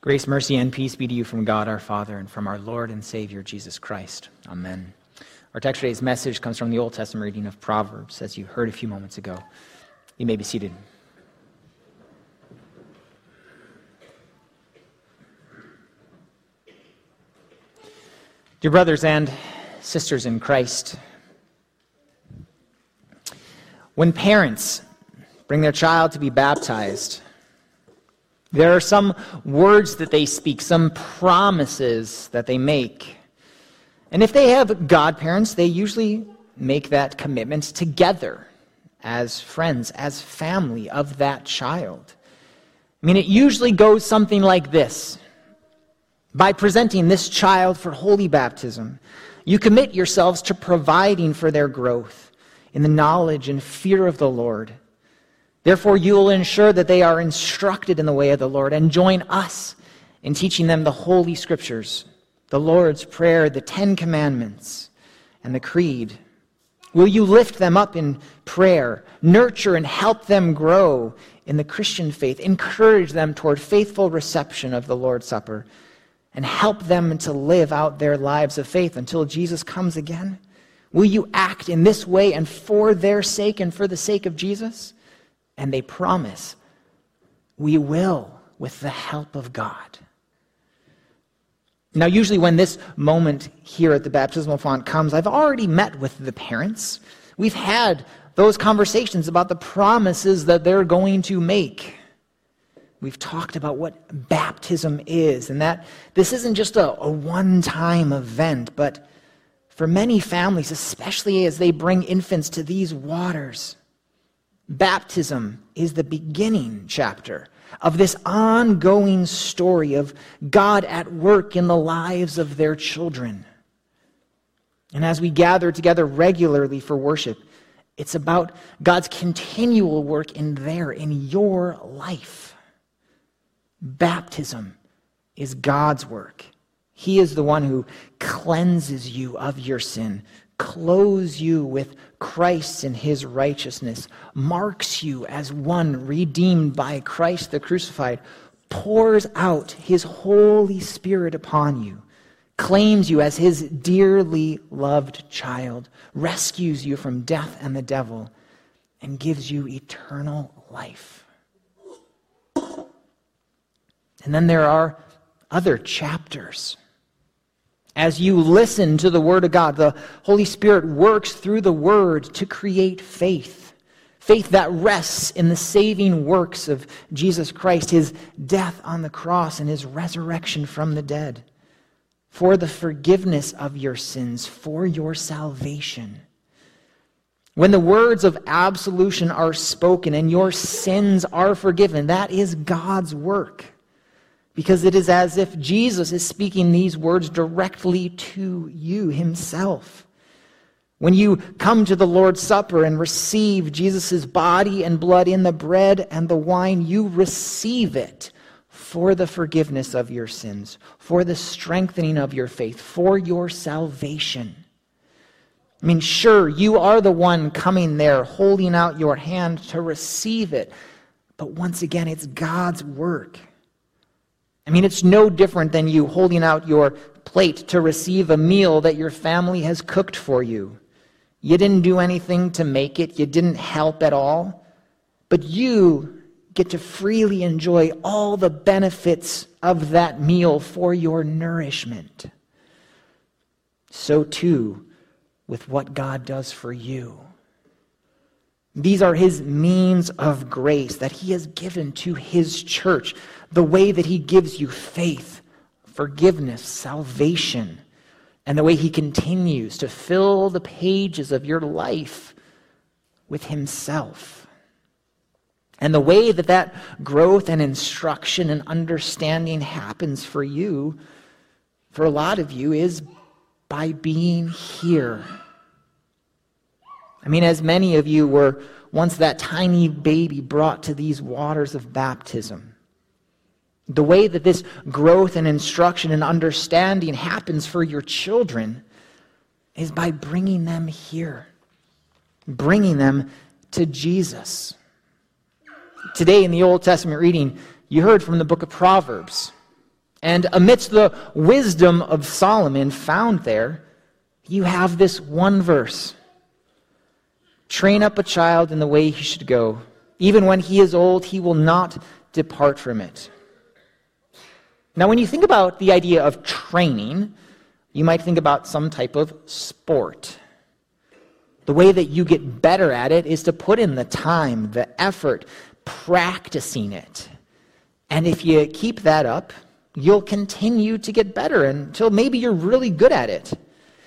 Grace, mercy, and peace be to you from God our Father and from our Lord and Savior Jesus Christ. Amen. Our text today's message comes from the Old Testament reading of Proverbs, as you heard a few moments ago. You may be seated. Dear brothers and sisters in Christ, when parents bring their child to be baptized, there are some words that they speak, some promises that they make. And if they have godparents, they usually make that commitment together as friends, as family of that child. I mean, it usually goes something like this By presenting this child for holy baptism, you commit yourselves to providing for their growth in the knowledge and fear of the Lord Therefore, you will ensure that they are instructed in the way of the Lord and join us in teaching them the Holy Scriptures, the Lord's Prayer, the Ten Commandments, and the Creed. Will you lift them up in prayer, nurture and help them grow in the Christian faith, encourage them toward faithful reception of the Lord's Supper, and help them to live out their lives of faith until Jesus comes again? Will you act in this way and for their sake and for the sake of Jesus? And they promise, we will with the help of God. Now, usually when this moment here at the baptismal font comes, I've already met with the parents. We've had those conversations about the promises that they're going to make. We've talked about what baptism is, and that this isn't just a, a one time event, but for many families, especially as they bring infants to these waters, Baptism is the beginning chapter of this ongoing story of God at work in the lives of their children. And as we gather together regularly for worship, it's about God's continual work in there, in your life. Baptism is God's work. He is the one who cleanses you of your sin, clothes you with Christ and his righteousness, marks you as one redeemed by Christ the crucified, pours out his Holy Spirit upon you, claims you as his dearly loved child, rescues you from death and the devil, and gives you eternal life. And then there are other chapters as you listen to the Word of God, the Holy Spirit works through the Word to create faith. Faith that rests in the saving works of Jesus Christ, his death on the cross and his resurrection from the dead, for the forgiveness of your sins, for your salvation. When the words of absolution are spoken and your sins are forgiven, that is God's work because it is as if Jesus is speaking these words directly to you himself. When you come to the Lord's Supper and receive Jesus' body and blood in the bread and the wine, you receive it for the forgiveness of your sins, for the strengthening of your faith, for your salvation. I mean, sure, you are the one coming there, holding out your hand to receive it. But once again, it's God's work. I mean, it's no different than you holding out your plate to receive a meal that your family has cooked for you. You didn't do anything to make it, you didn't help at all, but you get to freely enjoy all the benefits of that meal for your nourishment. So, too, with what God does for you. These are his means of grace that he has given to his church the way that He gives you faith, forgiveness, salvation, and the way He continues to fill the pages of your life with Himself. And the way that that growth and instruction and understanding happens for you, for a lot of you, is by being here. I mean, as many of you were once that tiny baby brought to these waters of baptism, the way that this growth and instruction and understanding happens for your children is by bringing them here, bringing them to Jesus. Today in the Old Testament reading, you heard from the book of Proverbs. And amidst the wisdom of Solomon found there, you have this one verse Train up a child in the way he should go. Even when he is old, he will not depart from it. Now, when you think about the idea of training, you might think about some type of sport. The way that you get better at it is to put in the time, the effort, practicing it. And if you keep that up, you'll continue to get better until maybe you're really good at it.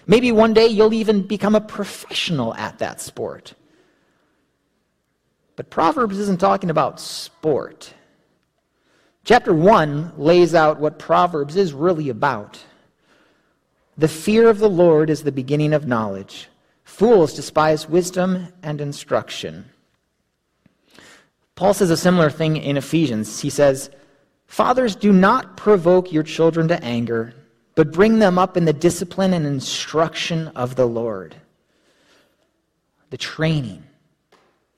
Maybe one day you'll even become a professional at that sport. But Proverbs isn't talking about sport. Chapter 1 lays out what Proverbs is really about. The fear of the Lord is the beginning of knowledge. Fools despise wisdom and instruction. Paul says a similar thing in Ephesians. He says, Fathers, do not provoke your children to anger, but bring them up in the discipline and instruction of the Lord. The training,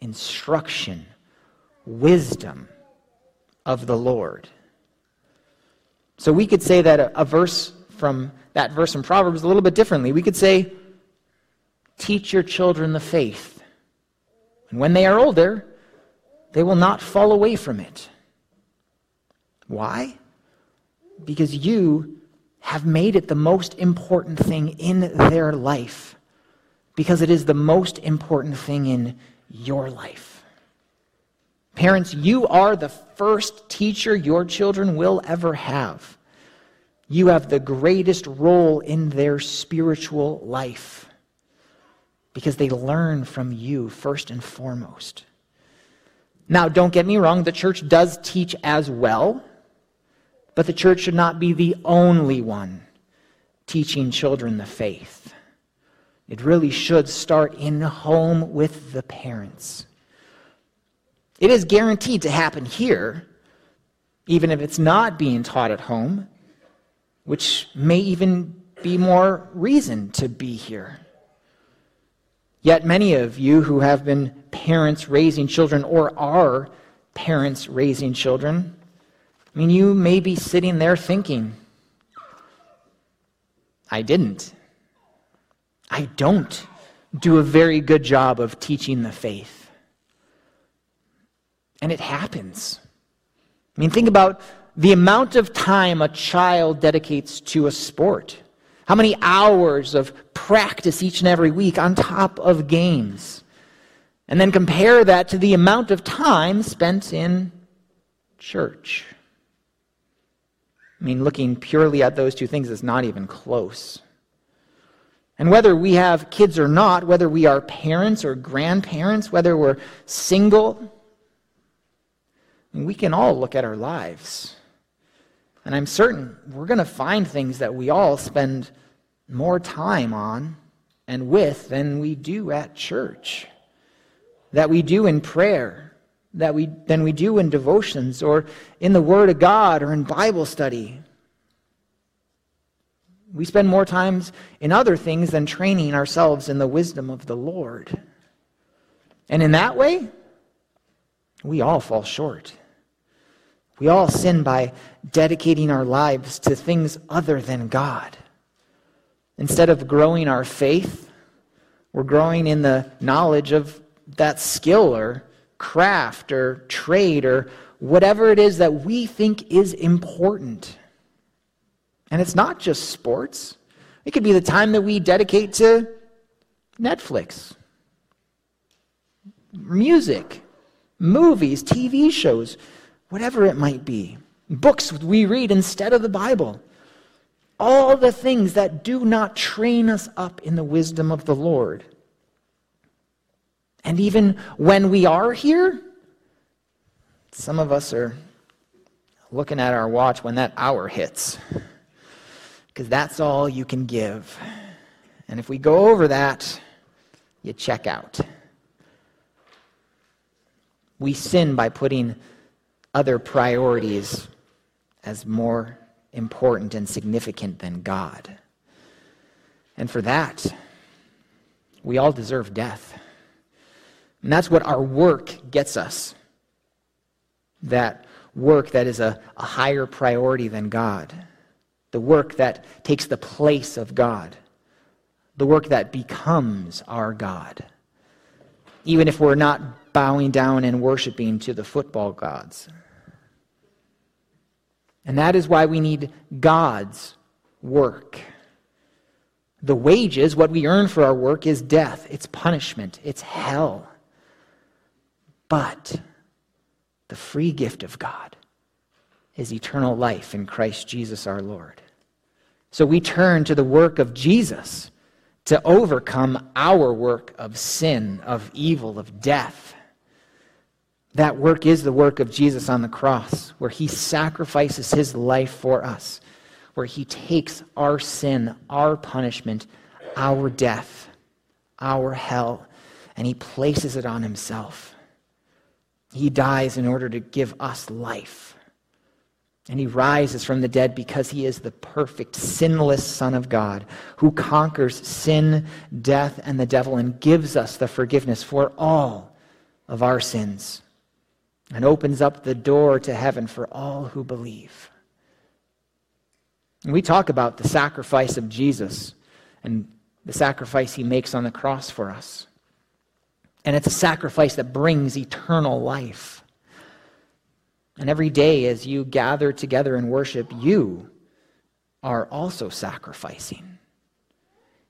instruction, wisdom of the Lord. So we could say that a, a verse from that verse in Proverbs a little bit differently. We could say, Teach your children the faith. And when they are older, they will not fall away from it. Why? Because you have made it the most important thing in their life. Because it is the most important thing in your life. Parents, you are the first teacher your children will ever have. You have the greatest role in their spiritual life because they learn from you first and foremost. Now, don't get me wrong, the church does teach as well, but the church should not be the only one teaching children the faith. It really should start in home with the parents. It is guaranteed to happen here, even if it's not being taught at home, which may even be more reason to be here. Yet many of you who have been parents raising children or are parents raising children, I mean, you may be sitting there thinking, I didn't. I don't do a very good job of teaching the faith. And it happens. I mean, think about the amount of time a child dedicates to a sport. How many hours of practice each and every week on top of games? And then compare that to the amount of time spent in church. I mean, looking purely at those two things is not even close. And whether we have kids or not, whether we are parents or grandparents, whether we're single, we can all look at our lives and I'm certain we're going to find things that we all spend more time on and with than we do at church, that we do in prayer, that we, than we do in devotions or in the Word of God or in Bible study. We spend more times in other things than training ourselves in the wisdom of the Lord. And in that way, we all fall short. We all sin by dedicating our lives to things other than God. Instead of growing our faith, we're growing in the knowledge of that skill or craft or trade or whatever it is that we think is important. And it's not just sports, it could be the time that we dedicate to Netflix, music, movies, TV shows whatever it might be, books we read instead of the Bible. All the things that do not train us up in the wisdom of the Lord. And even when we are here, some of us are looking at our watch when that hour hits. Because that's all you can give. And if we go over that, you check out. We sin by putting other priorities as more important and significant than God. And for that, we all deserve death. And that's what our work gets us. That work that is a, a higher priority than God, the work that takes the place of God, the work that becomes our God, even if we're not bowing down and worshiping to the football gods. And that is why we need God's work. The wages, what we earn for our work, is death, it's punishment, it's hell. But the free gift of God is eternal life in Christ Jesus our Lord. So we turn to the work of Jesus to overcome our work of sin, of evil, of death. That work is the work of Jesus on the cross, where he sacrifices his life for us, where he takes our sin, our punishment, our death, our hell, and he places it on himself. He dies in order to give us life. And he rises from the dead because he is the perfect, sinless Son of God who conquers sin, death, and the devil and gives us the forgiveness for all of our sins and opens up the door to heaven for all who believe. And we talk about the sacrifice of Jesus and the sacrifice he makes on the cross for us. And it's a sacrifice that brings eternal life. And every day as you gather together and worship, you are also sacrificing.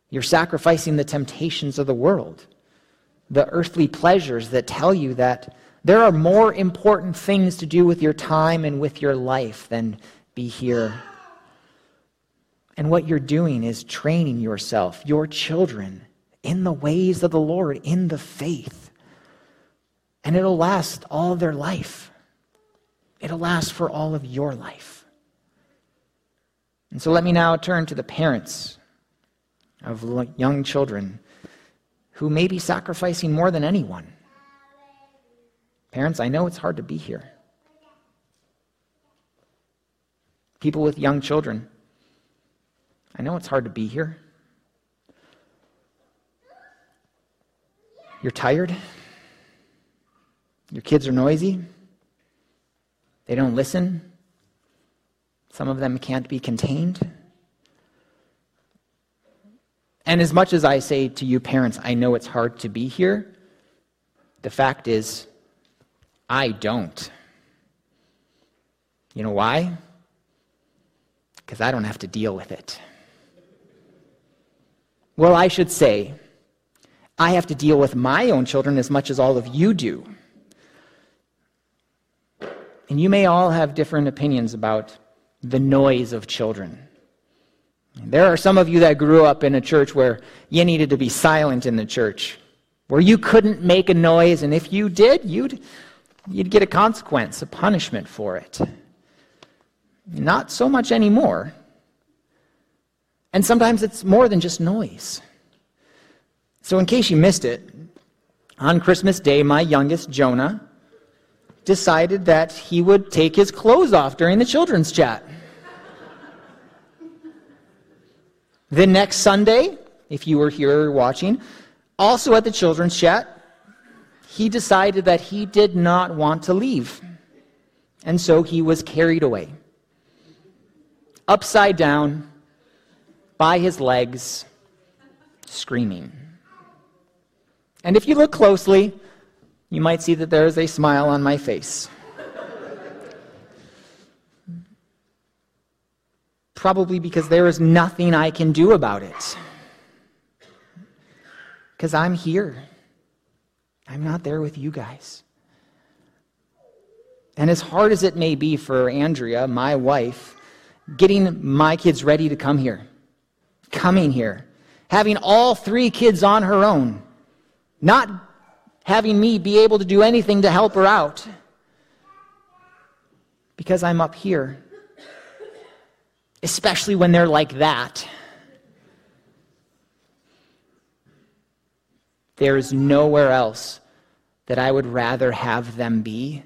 You're sacrificing the temptations of the world, the earthly pleasures that tell you that there are more important things to do with your time and with your life than be here. And what you're doing is training yourself, your children, in the ways of the Lord, in the faith. And it'll last all their life. It'll last for all of your life. And so let me now turn to the parents of young children who may be sacrificing more than anyone. Parents, I know it's hard to be here. People with young children, I know it's hard to be here. You're tired. Your kids are noisy. They don't listen. Some of them can't be contained. And as much as I say to you, parents, I know it's hard to be here, the fact is, I don't. You know why? Because I don't have to deal with it. Well, I should say, I have to deal with my own children as much as all of you do. And you may all have different opinions about the noise of children. There are some of you that grew up in a church where you needed to be silent in the church, where you couldn't make a noise, and if you did, you'd, you'd get a consequence, a punishment for it. Not so much anymore. And sometimes it's more than just noise. So, in case you missed it, on Christmas Day, my youngest, Jonah, decided that he would take his clothes off during the children's chat. the next Sunday, if you were here watching, also at the children's chat, he decided that he did not want to leave. And so he was carried away, upside down, by his legs, screaming. And if you look closely, you might see that there is a smile on my face. Probably because there is nothing I can do about it. Because I'm here. I'm not there with you guys. And as hard as it may be for Andrea, my wife, getting my kids ready to come here, coming here, having all three kids on her own, not having me be able to do anything to help her out because I'm up here. Especially when they're like that. There is nowhere else that I would rather have them be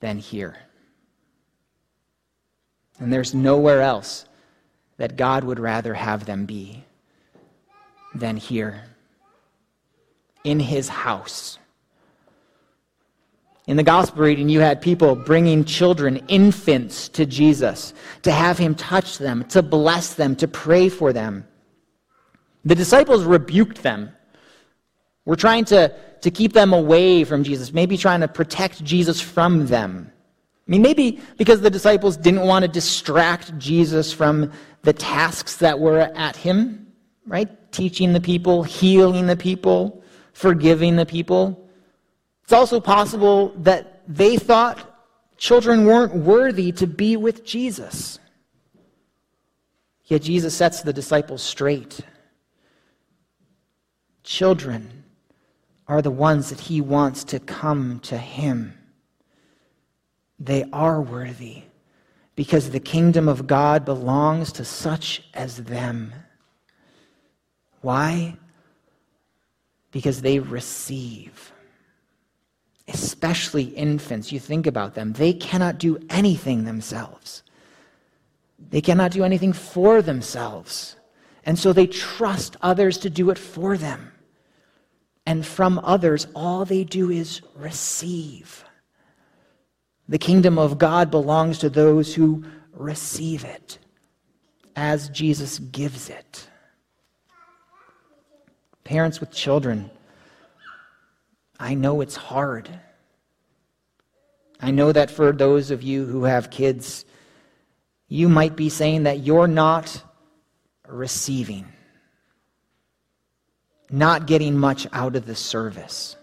than here. And there's nowhere else that God would rather have them be than here in his house. In the gospel reading, you had people bringing children, infants, to Jesus to have him touch them, to bless them, to pray for them. The disciples rebuked them. We're trying to, to keep them away from Jesus, maybe trying to protect Jesus from them. I mean, maybe because the disciples didn't want to distract Jesus from the tasks that were at him, right? Teaching the people, healing the people, forgiving the people. It's also possible that they thought children weren't worthy to be with Jesus. Yet Jesus sets the disciples straight. Children are the ones that he wants to come to him. They are worthy because the kingdom of God belongs to such as them. Why? Because they receive. Especially infants, you think about them, they cannot do anything themselves. They cannot do anything for themselves. And so they trust others to do it for them. And from others, all they do is receive. The kingdom of God belongs to those who receive it as Jesus gives it. Parents with children, I know it's hard. I know that for those of you who have kids, you might be saying that you're not receiving, not getting much out of the service.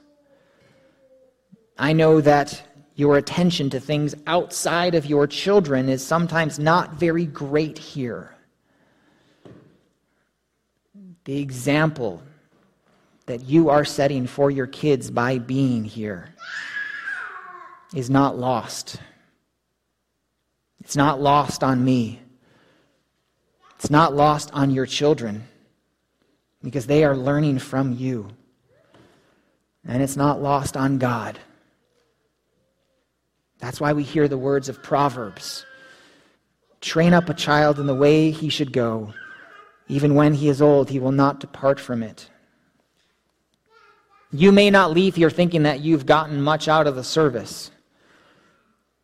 I know that your attention to things outside of your children is sometimes not very great here. The example that you are setting for your kids by being here is not lost. It's not lost on me. It's not lost on your children because they are learning from you. And it's not lost on God that's why we hear the words of Proverbs Train up a child in the way he should go. Even when he is old, he will not depart from it. You may not leave here thinking that you've gotten much out of the service.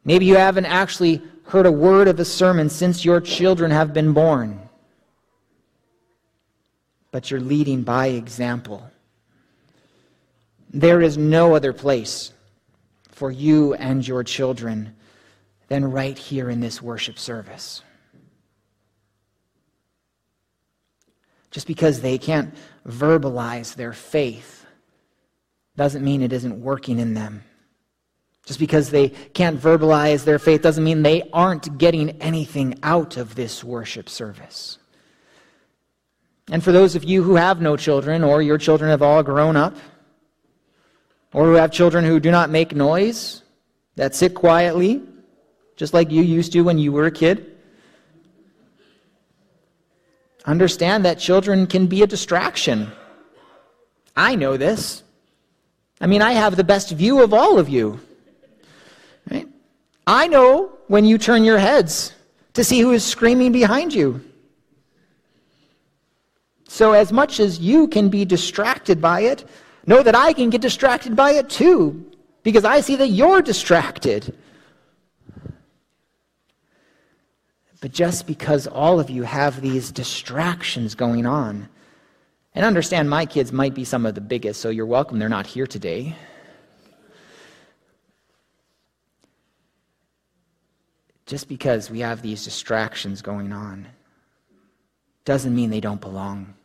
Maybe you haven't actually heard a word of a sermon since your children have been born. But you're leading by example. There is no other place for you and your children than right here in this worship service. Just because they can't verbalize their faith doesn't mean it isn't working in them. Just because they can't verbalize their faith doesn't mean they aren't getting anything out of this worship service. And for those of you who have no children, or your children have all grown up, or who have children who do not make noise, that sit quietly, just like you used to when you were a kid. Understand that children can be a distraction. I know this. I mean, I have the best view of all of you. Right? I know when you turn your heads to see who is screaming behind you. So, as much as you can be distracted by it, Know that I can get distracted by it too, because I see that you're distracted. But just because all of you have these distractions going on, and understand my kids might be some of the biggest, so you're welcome they're not here today. Just because we have these distractions going on doesn't mean they don't belong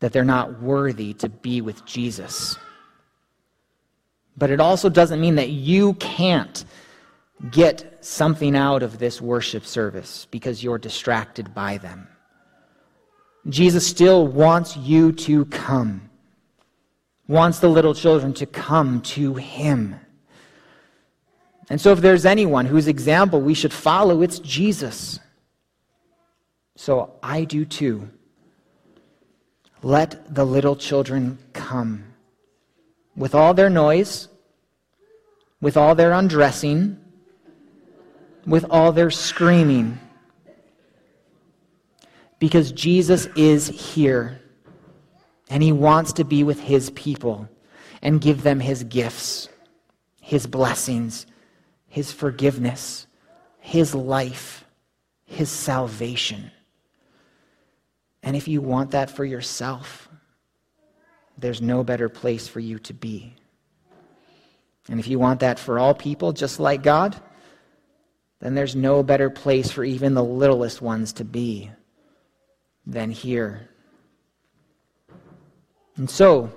that they're not worthy to be with Jesus. But it also doesn't mean that you can't get something out of this worship service because you're distracted by them. Jesus still wants you to come, wants the little children to come to him. And so, if there's anyone whose example we should follow, it's Jesus. So I do too. Let the little children come. With all their noise, with all their undressing, with all their screaming. Because Jesus is here, and he wants to be with his people and give them his gifts His blessings, His forgiveness, His life, His salvation. And if you want that for yourself, there's no better place for you to be. And if you want that for all people, just like God, then there's no better place for even the littlest ones to be than here. And so,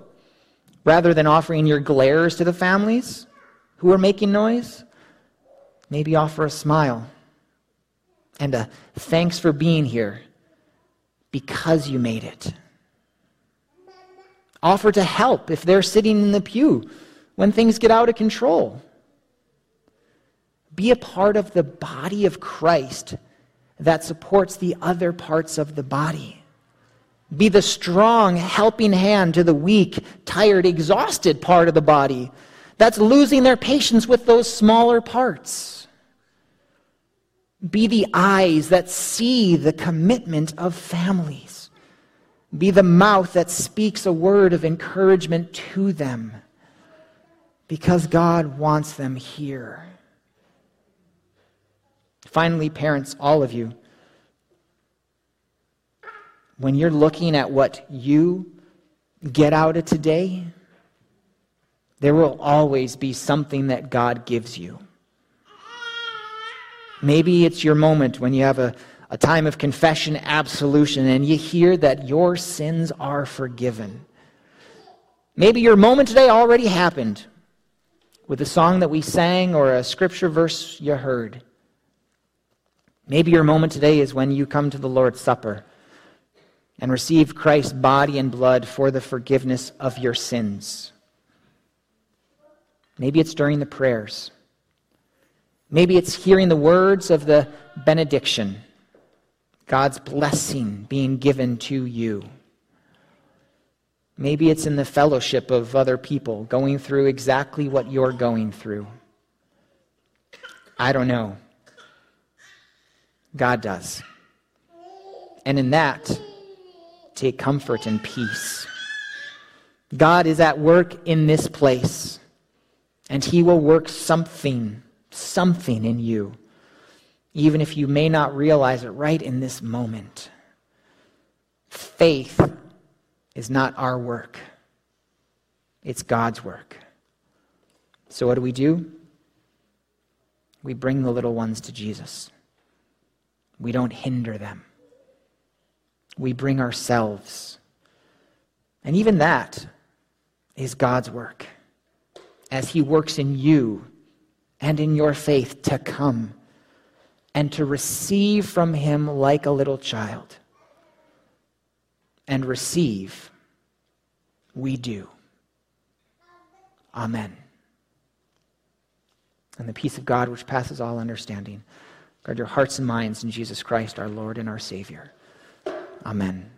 rather than offering your glares to the families who are making noise, maybe offer a smile and a thanks for being here because you made it. Offer to help if they're sitting in the pew when things get out of control. Be a part of the body of Christ that supports the other parts of the body. Be the strong, helping hand to the weak, tired, exhausted part of the body that's losing their patience with those smaller parts. Be the eyes that see the commitment of families. Be the mouth that speaks a word of encouragement to them because God wants them here. Finally, parents, all of you, when you're looking at what you get out of today, there will always be something that God gives you. Maybe it's your moment when you have a, a time of confession, absolution, and you hear that your sins are forgiven. Maybe your moment today already happened with a song that we sang or a scripture verse you heard. Maybe your moment today is when you come to the Lord's Supper and receive Christ's body and blood for the forgiveness of your sins. Maybe it's during the prayers. Maybe it's hearing the words of the benediction, God's blessing being given to you. Maybe it's in the fellowship of other people going through exactly what you're going through. I don't know. God does. And in that, take comfort and peace. God is at work in this place, and He will work something, something in you, even if you may not realize it right in this moment. Faith is not our work, it's God's work. So, what do we do? We bring the little ones to Jesus. We don't hinder them we bring ourselves. And even that is God's work as He works in you and in your faith to come and to receive from Him like a little child. And receive, we do. Amen. And the peace of God, which passes all understanding, guard your hearts and minds in Jesus Christ, our Lord and our Savior. Amen.